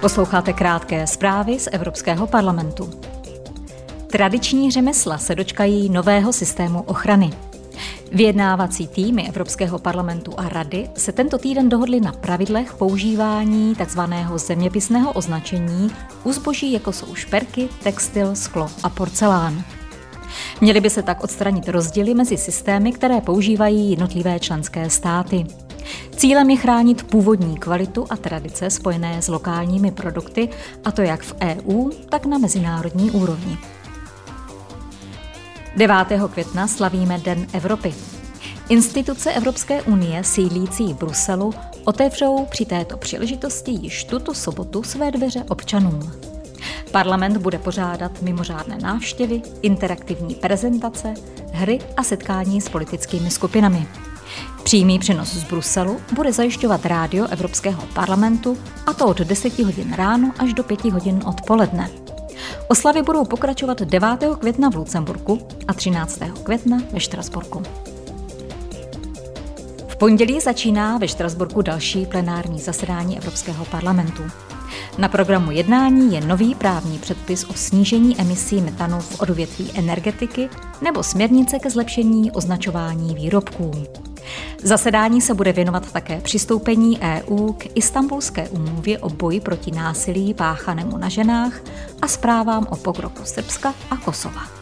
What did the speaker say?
Posloucháte krátké zprávy z Evropského parlamentu. Tradiční řemesla se dočkají nového systému ochrany. Vyjednávací týmy Evropského parlamentu a Rady se tento týden dohodly na pravidlech používání tzv. zeměpisného označení u zboží jako jsou šperky, textil, sklo a porcelán. Měly by se tak odstranit rozdíly mezi systémy, které používají jednotlivé členské státy. Cílem je chránit původní kvalitu a tradice spojené s lokálními produkty, a to jak v EU, tak na mezinárodní úrovni. 9. května slavíme Den Evropy. Instituce Evropské unie sídlící v Bruselu otevřou při této příležitosti již tuto sobotu své dveře občanům. Parlament bude pořádat mimořádné návštěvy, interaktivní prezentace, hry a setkání s politickými skupinami. Přímý přenos z Bruselu bude zajišťovat rádio Evropského parlamentu a to od 10 hodin ráno až do 5 hodin odpoledne. Oslavy budou pokračovat 9. května v Lucemburku a 13. května ve Štrasburku. V pondělí začíná ve Štrasburku další plenární zasedání Evropského parlamentu. Na programu jednání je nový právní předpis o snížení emisí metanu v odvětví energetiky nebo směrnice ke zlepšení označování výrobků. Zasedání se bude věnovat také přistoupení EU k Istanbulské umluvě o boji proti násilí páchanému na ženách a zprávám o pokroku Srbska a Kosova.